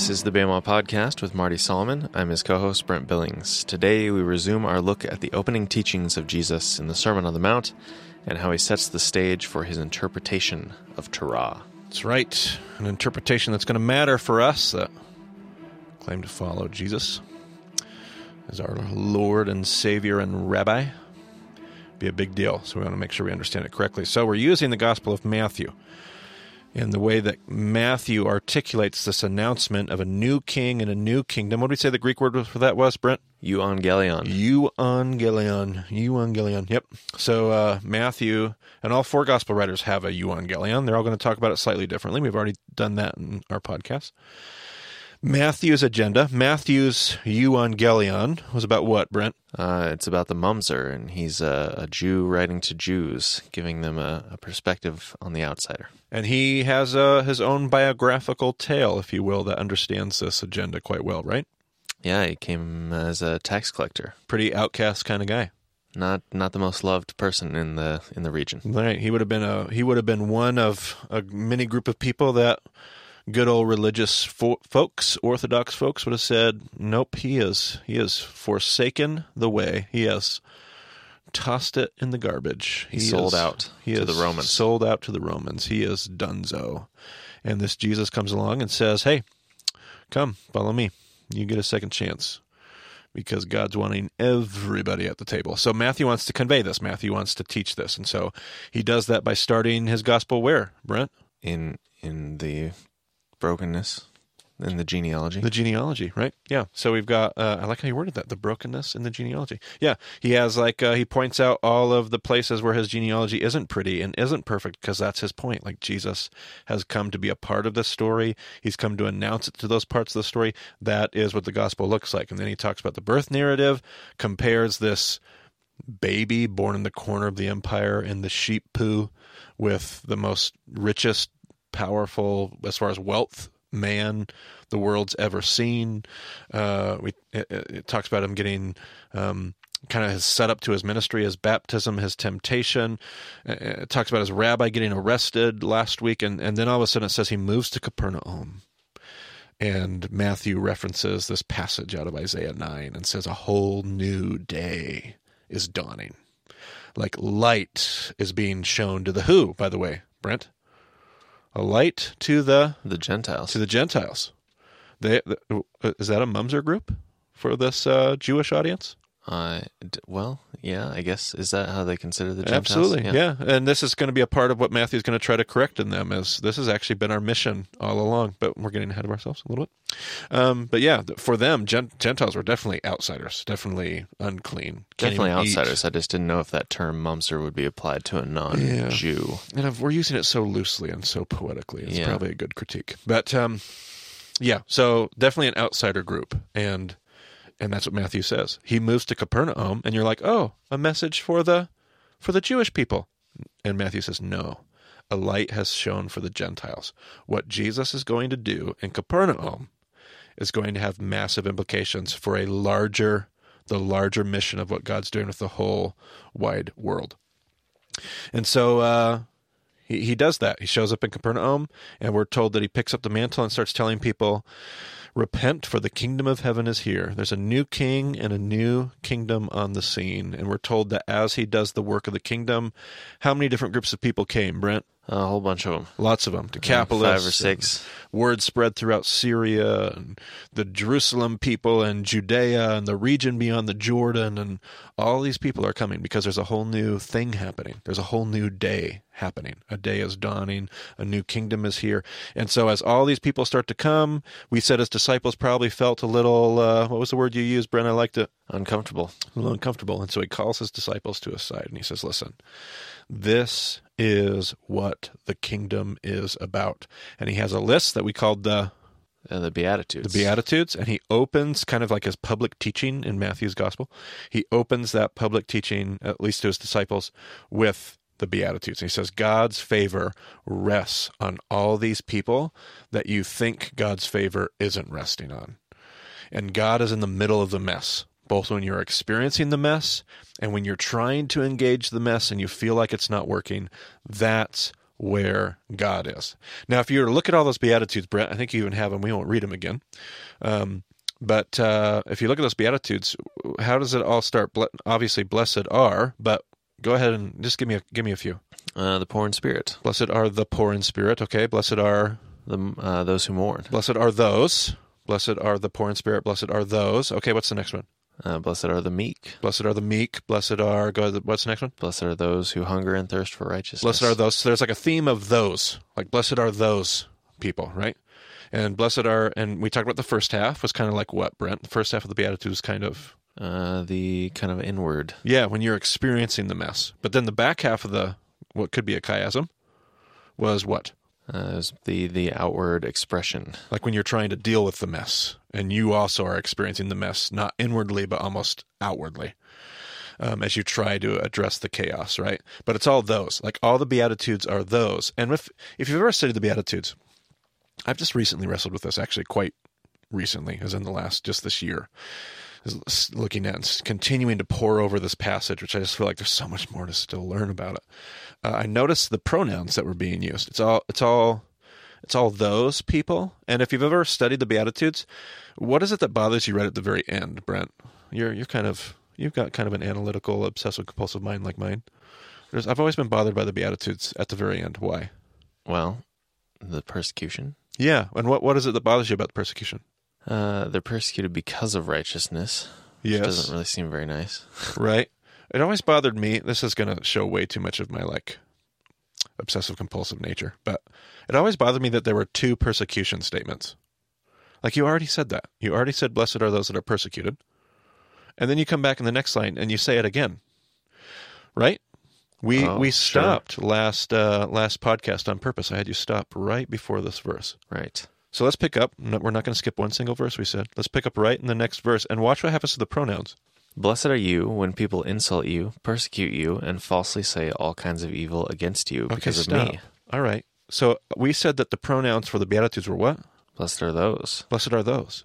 This is the BEMA Podcast with Marty Solomon. I'm his co host, Brent Billings. Today, we resume our look at the opening teachings of Jesus in the Sermon on the Mount and how he sets the stage for his interpretation of Torah. That's right. An interpretation that's going to matter for us that claim to follow Jesus as our Lord and Savior and Rabbi. Be a big deal. So we want to make sure we understand it correctly. So we're using the Gospel of Matthew in the way that Matthew articulates this announcement of a new king and a new kingdom. What did we say the Greek word for that was, Brent? Euangelion. Euangelion. Euangelion. Yep. So uh, Matthew and all four gospel writers have a euangelion. They're all going to talk about it slightly differently. We've already done that in our podcast. Matthew's agenda, Matthew's euangelion, was about what, Brent? Uh, it's about the Mamzer, and he's a, a Jew writing to Jews, giving them a, a perspective on the outsider. And he has uh, his own biographical tale, if you will, that understands this agenda quite well, right? Yeah, he came as a tax collector. Pretty outcast kind of guy. Not not the most loved person in the in the region. Right. He would have been a he would have been one of a mini group of people that good old religious fo- folks, Orthodox folks, would have said, "Nope, he is he has forsaken the way. He has tossed it in the garbage. He, sold is, out he to the Romans. Sold out to the Romans. He is donezo." And this Jesus comes along and says, "Hey, come, follow me. You get a second chance." Because God's wanting everybody at the table. So Matthew wants to convey this. Matthew wants to teach this. And so he does that by starting his gospel where, Brent? In in the brokenness in the genealogy. The genealogy, right? Yeah. So we've got. Uh, I like how you worded that. The brokenness in the genealogy. Yeah. He has like uh, he points out all of the places where his genealogy isn't pretty and isn't perfect because that's his point. Like Jesus has come to be a part of this story. He's come to announce it to those parts of the story. That is what the gospel looks like. And then he talks about the birth narrative, compares this baby born in the corner of the empire in the sheep poo with the most richest powerful as far as wealth man the world's ever seen. Uh, we it, it, talks about him getting um, kind of his setup to his ministry, his baptism, his temptation. It talks about his rabbi getting arrested last week, and, and then all of a sudden it says he moves to Capernaum. And Matthew references this passage out of Isaiah 9 and says, A whole new day is dawning. Like light is being shown to the who, by the way, Brent? A light to the the Gentiles. To the Gentiles. They, is that a Mamzer group for this uh, Jewish audience? Uh, well, yeah, I guess is that how they consider the Gentiles? Absolutely, yeah. yeah. And this is going to be a part of what Matthew's going to try to correct in them. Is this has actually been our mission all along? But we're getting ahead of ourselves a little bit. Um, but yeah, for them, Gentiles were definitely outsiders, definitely unclean, definitely outsiders. Eat. I just didn't know if that term "mamzer" would be applied to a non-Jew. Yeah. And we're using it so loosely and so poetically. It's yeah. probably a good critique. But um, yeah, so definitely an outsider group, and and that's what Matthew says. He moves to Capernaum, and you're like, oh, a message for the for the Jewish people. And Matthew says, no, a light has shone for the Gentiles. What Jesus is going to do in Capernaum is going to have massive implications for a larger, the larger mission of what God's doing with the whole wide world. And so uh, he, he does that. He shows up in Capernaum, and we're told that he picks up the mantle and starts telling people, Repent, for the kingdom of heaven is here. There's a new king and a new kingdom on the scene. And we're told that as he does the work of the kingdom, how many different groups of people came, Brent? A whole bunch of them. Lots of them. Decapolis. Five or six. Word spread throughout Syria and the Jerusalem people and Judea and the region beyond the Jordan. And all these people are coming because there's a whole new thing happening. There's a whole new day happening. A day is dawning. A new kingdom is here. And so as all these people start to come, we said as disciples probably felt a little, uh, what was the word you used, Brent? I liked it. Uncomfortable. A little uncomfortable. And so he calls his disciples to his side and he says, listen, this is what the kingdom is about. And he has a list that we called the uh, the Beatitudes. The Beatitudes, and he opens kind of like his public teaching in Matthew's gospel. He opens that public teaching, at least to his disciples, with the Beatitudes. And he says, God's favor rests on all these people that you think God's favor isn't resting on. And God is in the middle of the mess both when you're experiencing the mess and when you're trying to engage the mess and you feel like it's not working. That's where God is. Now, if you were to look at all those Beatitudes, Brent, I think you even have them. We won't read them again. Um, but uh, if you look at those Beatitudes, how does it all start? Obviously, blessed are, but go ahead and just give me a, give me a few. Uh, the poor in spirit, Blessed are the poor in spirit. Okay. Blessed are the uh, those who mourn. blessed are those. Blessed are the poor in spirit. Blessed are those. Okay. What's the next one? Uh, blessed are the meek. Blessed are the meek. Blessed are go. What's the next one? Blessed are those who hunger and thirst for righteousness. Blessed are those. So there's like a theme of those. Like blessed are those people, right? And blessed are, and we talked about the first half was kind of like what, Brent? The first half of the Beatitudes was kind of, uh, the kind of inward. yeah, when you're experiencing the mess. But then the back half of the, what could be a chiasm, was what? Uh, is the the outward expression. Like when you're trying to deal with the mess, and you also are experiencing the mess, not inwardly, but almost outwardly. Um, as you try to address the chaos, right? But it's all those. Like all the Beatitudes are those. And if if you've ever studied the Beatitudes, I've just recently wrestled with this, actually, quite recently, as in the last just this year, looking at and continuing to pour over this passage, which I just feel like there's so much more to still learn about it. Uh, I noticed the pronouns that were being used. It's all it's all it's all those people. And if you've ever studied the Beatitudes, what is it that bothers you right at the very end, Brent? You're you're kind of you've got kind of an analytical, obsessive compulsive mind like mine. There's, I've always been bothered by the Beatitudes at the very end. Why? Well, the persecution. Yeah, and what what is it that bothers you about the persecution? Uh, they're persecuted because of righteousness. Which Yes. doesn't really seem very nice. right? It always bothered me. This is going to show way too much of my like obsessive compulsive nature, but it always bothered me that there were two persecution statements. Like you already said that. You already said blessed are those that are persecuted. And then you come back in the next line and you say it again. Right? We Oh, we sure. stopped last uh last podcast on purpose. I had you stop right before this verse. Right. So let's pick up. We're not going to skip one single verse we said. Let's pick up right in the next verse and watch what happens to the pronouns. Blessed are you when people insult you, persecute you, and falsely say all kinds of evil against you because of stop. me. All right. So we said that the pronouns for the Beatitudes were what? Blessed are those. Blessed are those.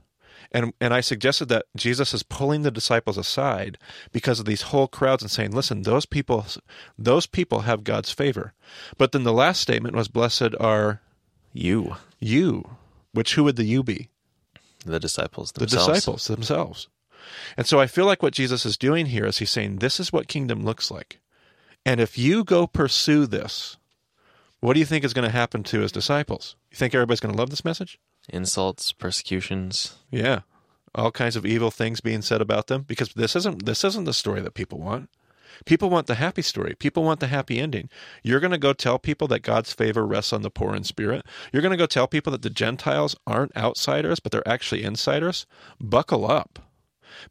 And and I suggested that Jesus is pulling the disciples aside because of these whole crowds and saying, "Listen, those people those people have God's favor." But then the last statement was blessed are You, you, which who would the you be? the disciples themselves. The disciples themselves. And so I feel like what Jesus is doing here is he's saying this is what kingdom looks like. And if you go pursue this, what do you think is going to happen to his disciples? You think everybody's going to love this message? Insults, persecutions. Yeah. All kinds of evil things being said about them because this isn't this isn't the story that people want. People want the happy story. People want the happy ending. You're going to go tell people that God's favor rests on the poor in spirit. You're going to go tell people that the Gentiles aren't outsiders, but they're actually insiders. Buckle up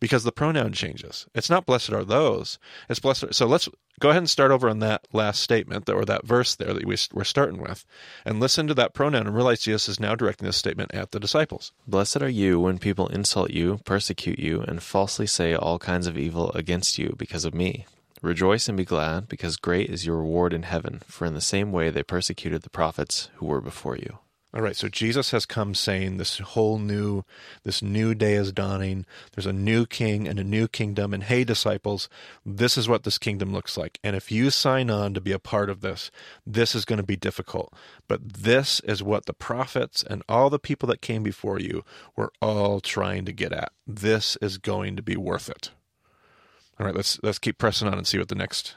because the pronoun changes. It's not blessed are those. It's blessed. So let's go ahead and start over on that last statement or that verse there that we, we're starting with and listen to that pronoun and realize Jesus is now directing this statement at the disciples. Blessed are you when people insult you, persecute you, and falsely say all kinds of evil against you because of me. Rejoice and be glad, because great is your reward in heaven, for in the same way they persecuted the prophets who were before you. All right, so Jesus has come saying this whole new this new day is dawning. There's a new king and a new kingdom and hey disciples, this is what this kingdom looks like. And if you sign on to be a part of this, this is going to be difficult. But this is what the prophets and all the people that came before you were all trying to get at. This is going to be worth it. All right, let's let's keep pressing on and see what the next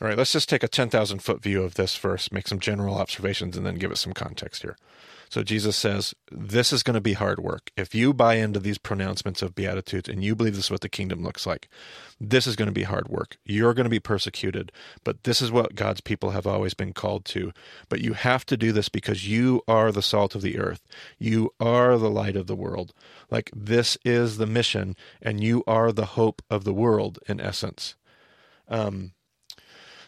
All right, let's just take a 10,000 foot view of this first, make some general observations, and then give it some context here. So Jesus says, This is going to be hard work. If you buy into these pronouncements of Beatitudes and you believe this is what the kingdom looks like, this is going to be hard work. You're going to be persecuted, but this is what God's people have always been called to. But you have to do this because you are the salt of the earth. You are the light of the world. Like, this is the mission, and you are the hope of the world, in essence. Um,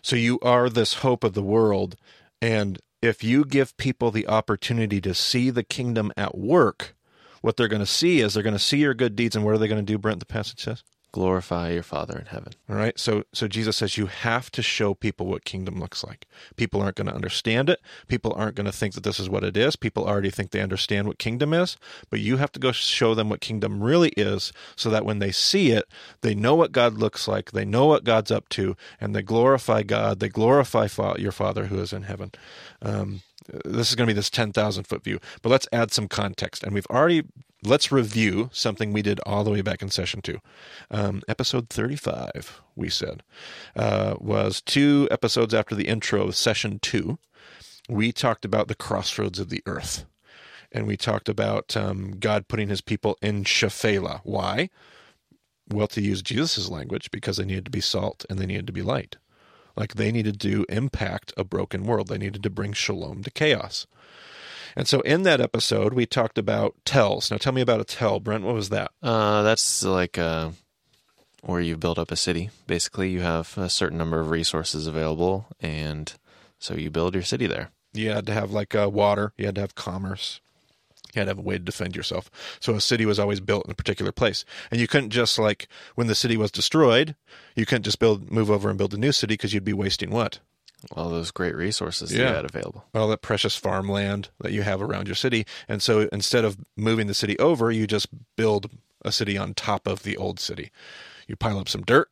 so you are this hope of the world, and if you give people the opportunity to see the kingdom at work, what they're going to see is they're going to see your good deeds, and what are they going to do? Brent, the passage says. Glorify your Father in heaven. All right. So so Jesus says you have to show people what kingdom looks like. People aren't going to understand it. People aren't going to think that this is what it is. People already think they understand what kingdom is, but you have to go show them what kingdom really is so that when they see it, they know what God looks like, they know what God's up to, and they glorify God, they glorify fa- your Father who is in heaven. Um, this is going to be this 10,000 foot view, but let's add some context. And we've already let's review something we did all the way back in session two. Um, episode 35, we said, uh, was two episodes after the intro of session two. We talked about the crossroads of the earth. And we talked about um, God putting his people in Shephelah. Why? Well, to use Jesus' language, because they needed to be salt and they needed to be light. Like they needed to impact a broken world, they needed to bring shalom to chaos. And so in that episode, we talked about tells. Now tell me about a tell, Brent. What was that? Uh, that's like uh, where you build up a city. Basically, you have a certain number of resources available, and so you build your city there. You had to have like uh, water. You had to have commerce. You had to have a way to defend yourself. So a city was always built in a particular place, and you couldn't just like when the city was destroyed, you couldn't just build move over and build a new city because you'd be wasting what all those great resources that Yeah. you had available. all that precious farmland that you have around your city. And so instead of moving the city over, you just build a city on top of the old city. You pile up some dirt,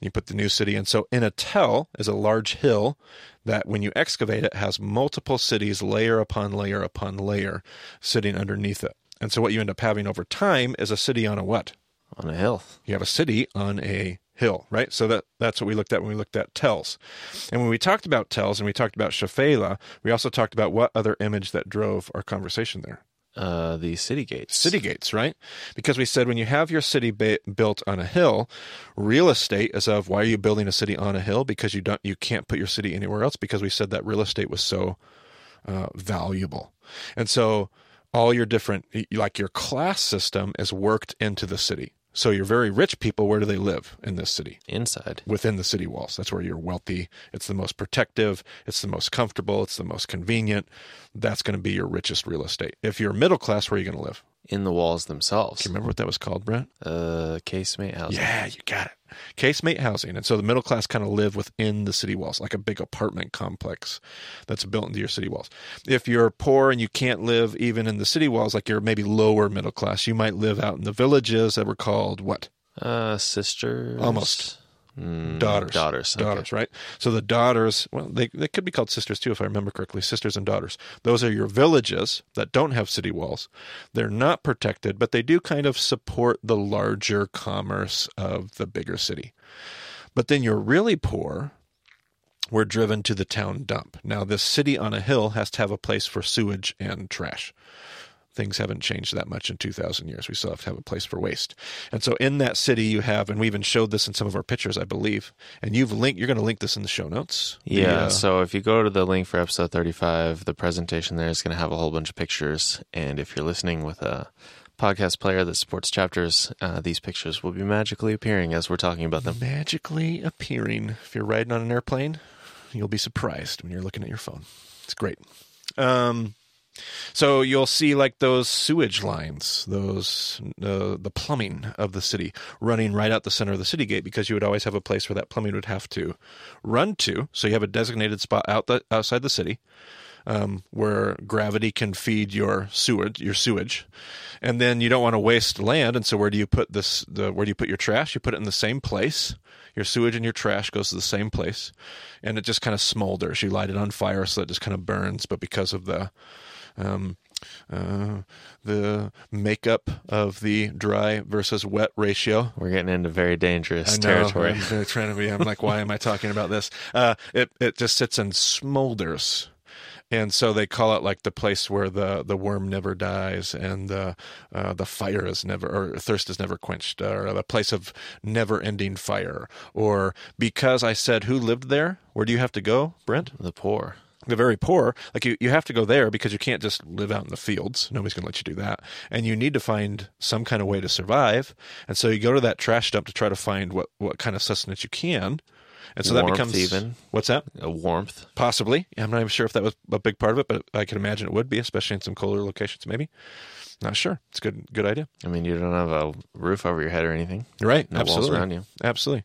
you put the new city in. So in a tell is a large hill that when you excavate it has multiple cities layer upon layer upon layer sitting underneath it. And so what you end up having over time is a city on a what? On a hill. you have a city on a hill, right? So that that's what we looked at when we looked at tells. And when we talked about tells and we talked about Shephelah, we also talked about what other image that drove our conversation there. Uh, the city gates. City gates, right? Because we said when you have your city ba- built on a hill, real estate is of why are you building a city on a hill? Because you don't you can't put your city anywhere else because we said that real estate was so uh, valuable. And so all your different like your class system is worked into the city. So your very rich people, where do they live in this city? inside. within the city walls. That's where you're wealthy. It's the most protective. It's the most comfortable. It's the most convenient. That's going to be your richest real estate. If you're middle class, where are you going to live? In the walls themselves. Do you remember what that was called, Brent? Uh, casemate housing. Yeah, you got it. Casemate housing. And so the middle class kind of live within the city walls, like a big apartment complex that's built into your city walls. If you're poor and you can't live even in the city walls, like you're maybe lower middle class, you might live out in the villages that were called what? Uh, sisters. Almost. Mm, daughters. Daughters. okay. Daughters, right? So the daughters, well, they, they could be called sisters too, if I remember correctly, sisters and daughters. Those are your villages that don't have city walls. They're not protected, but they do kind of support the larger commerce of the bigger city. But then you're really poor. We're driven to the town dump. Now, this city on a hill has to have a place for sewage and trash things haven't changed that much in 2000 years. We still have to have a place for waste. And so in that city you have and we even showed this in some of our pictures i believe and you've linked you're going to link this in the show notes. The, Yeah, uh, so if you go to the link for episode 35, the presentation there is going to have a whole bunch of pictures. And if you're listening with a podcast player that supports chapters, uh, these pictures will be magically appearing as we're talking about them. magically appearing. If you're riding on an airplane you'll be surprised when you're looking at your phone. It's great. Um so you'll see like those sewage lines, those uh, the plumbing of the city running right out the center of the city gate because you would always have a place where that plumbing would have to run to. So you have a designated spot out the, outside the city um, where gravity can feed your sewage, your sewage, and then you don't want to waste land. And so where do you put this? The where do you put your trash? You put it in the same place. Your sewage and your trash goes to the same place, and it just kind of smolders. You light it on fire so it just kind of burns, but because of the um, uh, the makeup of the dry versus wet ratio. We're getting into very dangerous I know, territory. I'm trying to be. I'm like, why am I talking about this? Uh, it it just sits and smolders, and so they call it like the place where the the worm never dies and the uh, the fire is never or thirst is never quenched, or the place of never ending fire. Or because I said who lived there, where do you have to go, Brent? The poor. The very poor, like you, you have to go there because you can't just live out in the fields. Nobody's going to let you do that. And you need to find some kind of way to survive. And so you go to that trash dump to try to find what, what kind of sustenance you can. And so that becomes even. What's that? A warmth. Possibly. I'm not even sure if that was a big part of it, but I can imagine it would be, especially in some colder locations. Maybe. Not sure. It's a good good idea. I mean, you don't have a roof over your head or anything. Right. No walls around you. Absolutely.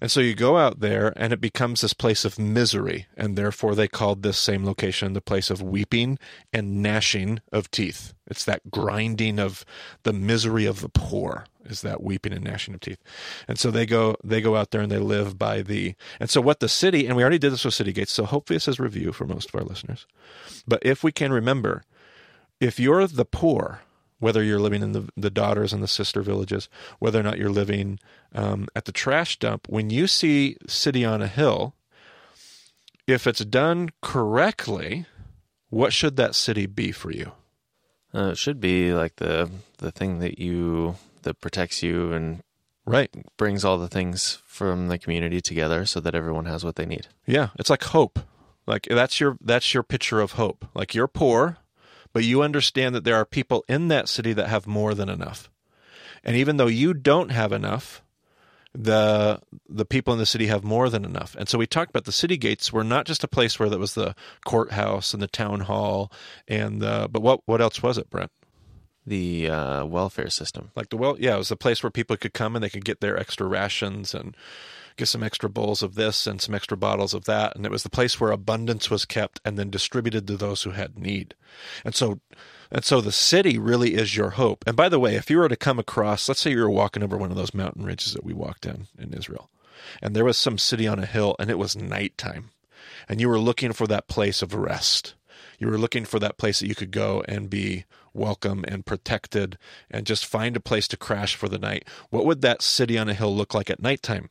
And so you go out there and it becomes this place of misery. And therefore they called this same location the place of weeping and gnashing of teeth. It's that grinding of the misery of the poor is that weeping and gnashing of teeth. And so they go they go out there and they live by the and so what the city and we already did this with city gates, so hopefully this is review for most of our listeners. But if we can remember, if you're the poor, whether you're living in the, the daughters and the sister villages, whether or not you're living um, at the trash dump, when you see city on a hill, if it's done correctly, what should that city be for you? Uh, it should be like the the thing that you that protects you and Right. brings all the things from the community together so that everyone has what they need. Yeah, it's like hope. Like that's your that's your picture of hope. Like you're poor, but you understand that there are people in that city that have more than enough. And even though you don't have enough, the the people in the city have more than enough. And so we talked about the city gates were not just a place where that was the courthouse and the town hall and the but what what else was it, Brent? The uh, welfare system. Like the well, yeah, it was a place where people could come and they could get their extra rations and get some extra bowls of this and some extra bottles of that. And it was the place where abundance was kept and then distributed to those who had need. And so, and so the city really is your hope. And by the way, if you were to come across, let's say you were walking over one of those mountain ridges that we walked in in Israel, and there was some city on a hill and it was nighttime, and you were looking for that place of rest. You were looking for that place that you could go and be welcome and protected and just find a place to crash for the night. What would that city on a hill look like at nighttime?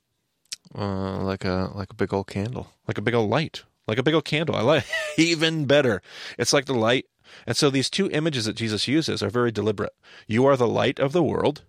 Uh, like a like a big old candle. like a big old light, like a big old candle. I like even better. It's like the light. And so these two images that Jesus uses are very deliberate. You are the light of the world.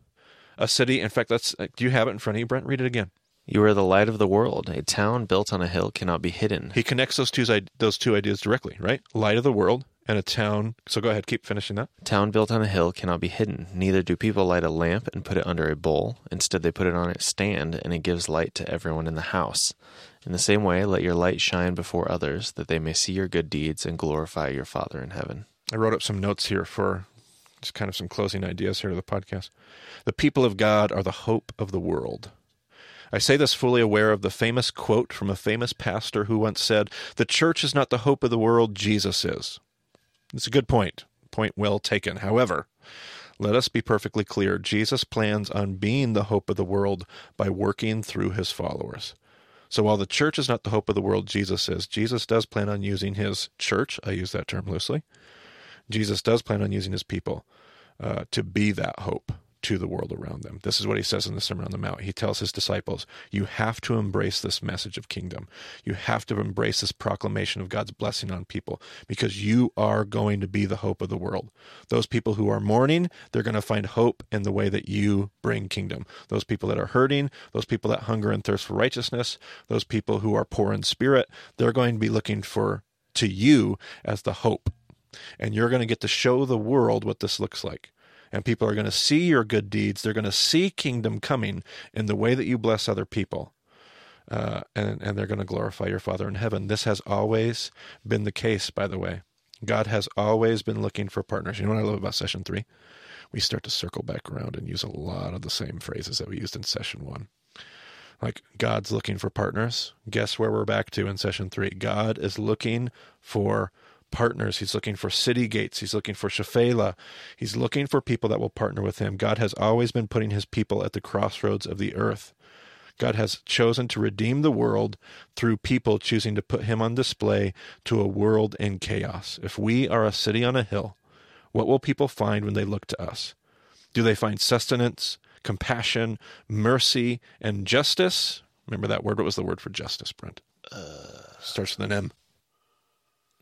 A city, in fact, that's do you have it in front of you, Brent? Read it again. You are the light of the world. A town built on a hill cannot be hidden. He connects those two those two ideas directly, right? Light of the world and a town. So go ahead, keep finishing that. A town built on a hill cannot be hidden. Neither do people light a lamp and put it under a bowl. Instead, they put it on its stand, and it gives light to everyone in the house. In the same way, let your light shine before others, that they may see your good deeds and glorify your Father in heaven. I wrote up some notes here for just kind of some closing ideas here to the podcast. The people of God are the hope of the world. I say this fully aware of the famous quote from a famous pastor who once said, The church is not the hope of the world, Jesus is. It's a good point. Point well taken. However, let us be perfectly clear Jesus plans on being the hope of the world by working through his followers. So while the church is not the hope of the world, Jesus is, Jesus does plan on using his church, I use that term loosely, Jesus does plan on using his people uh, to be that hope to the world around them. This is what he says in the Sermon on the Mount. He tells his disciples, You have to embrace this message of kingdom. You have to embrace this proclamation of God's blessing on people because you are going to be the hope of the world. Those people who are mourning, they're going to find hope in the way that you bring kingdom. Those people that are hurting, those people that hunger and thirst for righteousness, those people who are poor in spirit, they're going to be looking for to you as the hope and you're going to get to show the world what this looks like. And people are going to see your good deeds. They're going to see kingdom coming in the way that you bless other people. Uh, and, and they're going to glorify your Father in heaven. This has always been the case, by the way. God has always been looking for partners. You know what I love about session three? We start to circle back around and use a lot of the same phrases that we used in session one. Like, God's looking for partners. Guess where we're back to in session three? God is looking for partners. He's looking for city gates. He's looking for Shephelah. He's looking for people that will partner with him. God has always been putting his people at the crossroads of the earth. God has chosen to redeem the world through people choosing to put him on display to a world in chaos. If we are a city on a hill, what will people find when they look to us? Do they find sustenance, compassion, mercy, and justice? Remember that word? What was the word for justice, Brent? Uh, Starts with an M.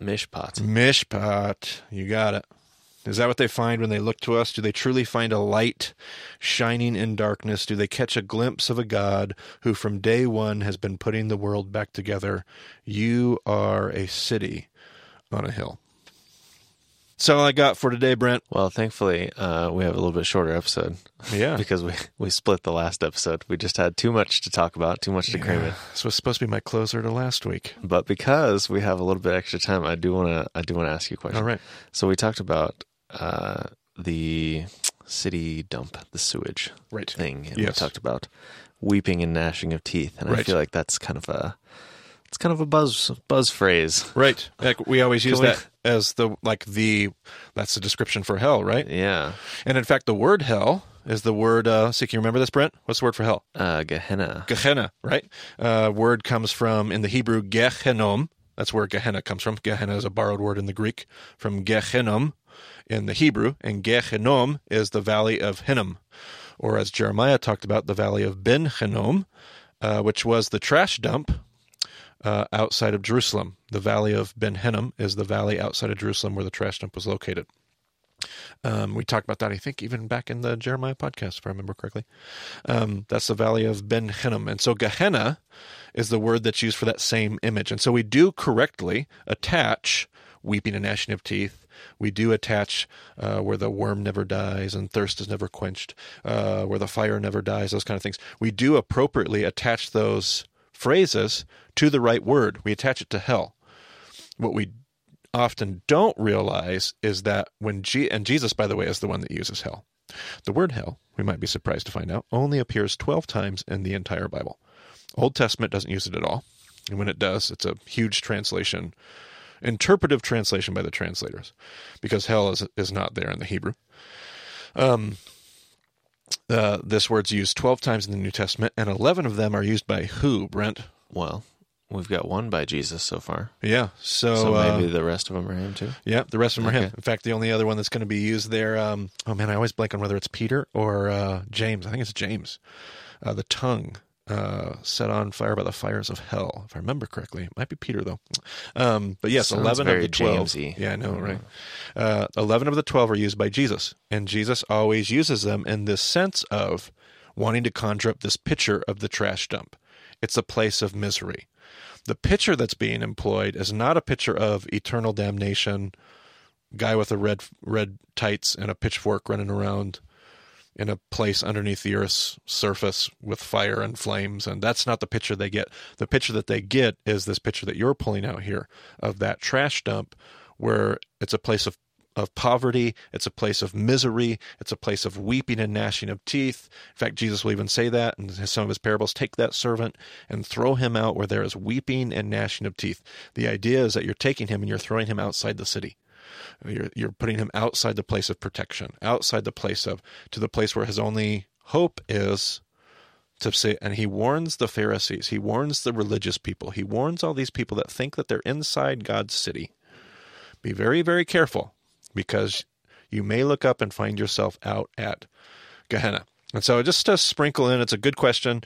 Mishpat. Mishpat. You got it. Is that what they find when they look to us? Do they truly find a light shining in darkness? Do they catch a glimpse of a God who from day one has been putting the world back together? You are a city on a hill. That's all I got for today, Brent. Well, thankfully, uh, we have a little bit shorter episode Yeah. because we, we split the last episode. We just had too much to talk about, too much to cram in. This was supposed to be my closer to last week. But because we have a little bit extra time, I do want to I do want to ask you a question. All right. So we talked about uh, the city dump, the sewage Right. thing, and we talked about weeping and gnashing of teeth, and I feel like that's kind of a it's kind of a buzz buzz phrase. Right. Like we always use we- that as the like the that's the description for hell, right? Yeah, And in fact, the word hell is the word. Uh, see, can you remember this, Brent? What's the word for hell? uh, Gehenna. Gehenna, right? Uh, word comes from in the Hebrew Gehenom. That's where Gehenna comes from. Gehenna is a borrowed word in the Greek from Gehenom in the Hebrew, and Gehenom is the valley of Hinnom, or as Jeremiah talked about, the valley of Ben Hinnom, uh, which was the trash dump uh, outside of Jerusalem. The valley of Ben Hinnom is the valley outside of Jerusalem where the trash dump was located. Um, we talked about that, I think, even back in the Jeremiah podcast, if I remember correctly. Um, that's the valley of Ben Hinnom. And so Gehenna is the word that's used for that same image. And so we do correctly attach weeping and gnashing of teeth. We do attach uh, where the worm never dies and thirst is never quenched, uh, where the fire never dies, those kind of things. We do appropriately attach those phrases to the right word. We attach it to hell. What we often don't realize is that when G- and Jesus, by the way, is the one that uses hell. The word hell, we might be surprised to find out, only appears 12 times in the entire Bible. Old Testament doesn't use it at all. And when it does, it's a huge translation, interpretive translation by the translators, because hell is, is not there in the Hebrew. Um, uh, this word's used 12 times in the New Testament, and 11 of them are used by who, Brent? Well, we've got one by Jesus so far, Yeah, so, so uh, maybe the rest of them are him too. Yeah, the rest of them are him. In fact, the only other one that's going to be used there, um, oh man, I always blank on whether it's Peter or uh, James. I think it's James. Uh, the tongue uh, set on fire by the fires of hell, if I remember correctly. It might be Peter though. Um, but yes, Sounds eleven of the twelve. Jamesy. Yeah, I know, right? Uh, eleven of the twelve are used by Jesus, and Jesus always uses them in this sense of wanting to conjure up this picture of the trash dump. It's a place of misery. The picture that's being employed is not a picture of eternal damnation, guy with a red red tights and a pitchfork running around in a place underneath the earth's surface with fire and flames and that's not the picture they get. The picture that they get is this picture that you're pulling out here of that trash dump where it's a place of of poverty it's a place of misery it's a place of weeping and gnashing of teeth. In fact jesus will even say that in some of his parables take that servant and throw him out where there is weeping and gnashing of teeth. The idea is that you're taking him and you're throwing him outside the city you're, you're putting him outside the place of protection, outside the place of, to the place where his only hope is to say, and he warns the Pharisees, he warns the religious people, he warns all these people that think that they're inside God's city. Be very, very careful because you may look up and find yourself out at Gehenna. And so just to sprinkle in, it's a good question.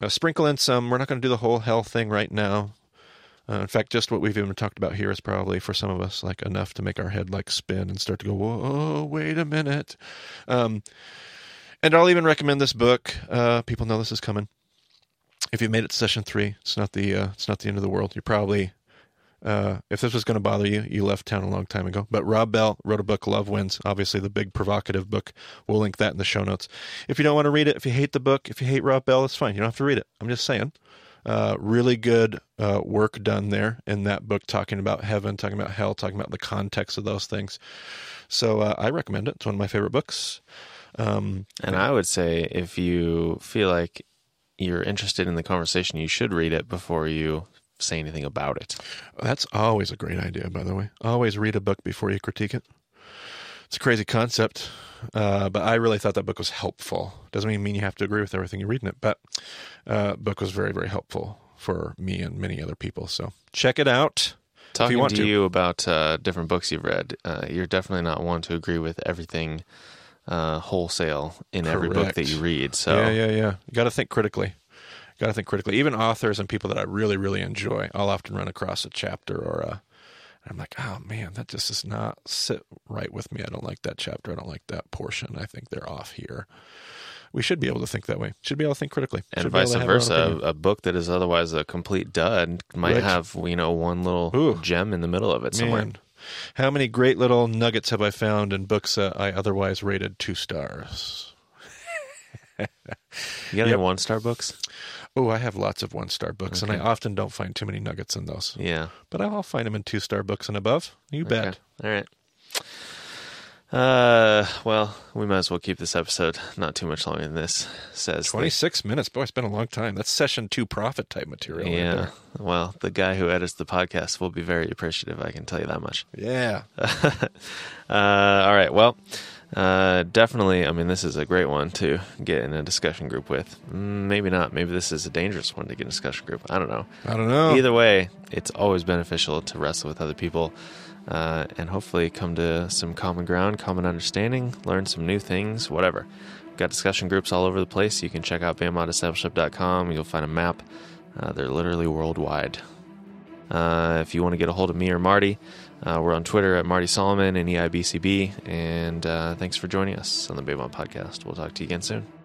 Uh, sprinkle in some, we're not going to do the whole hell thing right now. Uh, in fact, just what we've even talked about here is probably for some of us like enough to make our head like spin and start to go, "Whoa, wait a minute!" Um, and I'll even recommend this book. Uh, people know this is coming. If you made it to session three, it's not the uh, it's not the end of the world. You're probably uh, if this was going to bother you, you left town a long time ago. But Rob Bell wrote a book, Love Wins, obviously the big provocative book. We'll link that in the show notes. If you don't want to read it, if you hate the book, if you hate Rob Bell, it's fine. You don't have to read it. I'm just saying. Uh, really good uh, work done there in that book, talking about heaven, talking about hell, talking about the context of those things. So uh, I recommend it. It's one of my favorite books. Um, And I would say if you feel like you're interested in the conversation, you should read it before you say anything about it. That's always a great idea, by the way. Always read a book before you critique it. It's a crazy concept, uh, but I really thought that book was helpful. Doesn't mean, mean you have to agree with everything you read in it, but uh, book was very, very helpful for me and many other people. So check it out. Talking want to, to. you about uh, different books you've read, uh, you're definitely not one to agree with everything uh, wholesale in every book that you read. So Yeah, yeah, yeah. You got to think critically. Got to think critically. Even authors and people that I really, really enjoy, I'll often run across a chapter or a. I'm like, oh man, that just does not sit right with me. I don't like that chapter. I don't like that portion. I think they're off here. We should be able to think that way. Should be able to think critically. and Should vice to have our own versa. A book that is otherwise a complete dud might have you know one little Ooh. gem in the middle of it somewhere. Man, How many great little nuggets have I found in books that I otherwise rated two stars? You got any one star books? Oh, I have lots of one star books, and I often don't find too many nuggets in those. Yeah. But I'll find them in two star books and above. You bet. All right. Uh, well, we might as well keep this episode not too much longer than this. Says the- 26 minutes. Boy, it's been a long time. That's session two profit type material. right yeah. there. Well, the guy who edits the podcast will be very appreciative. I can tell you that much. Yeah. uh, all right. Well, uh, definitely. I mean, this is a great one to get in a discussion group with. Mm, Maybe not. Maybe this is a dangerous one to get in a discussion group. I don't know. I don't know. Either way, it's always beneficial to wrestle with other people uh, and hopefully come to some common ground, common understanding, learn some new things, whatever. We've got discussion groups all over the place. You can check out BEMADiscipleship.com. You'll find a map. Uh, they're literally worldwide. Uh, if you want to get a hold of me or Marty, uh, we're on Twitter at Marty Solomon and EIBCB. And uh, thanks for joining us on the Babylon Podcast. We'll talk to you again soon.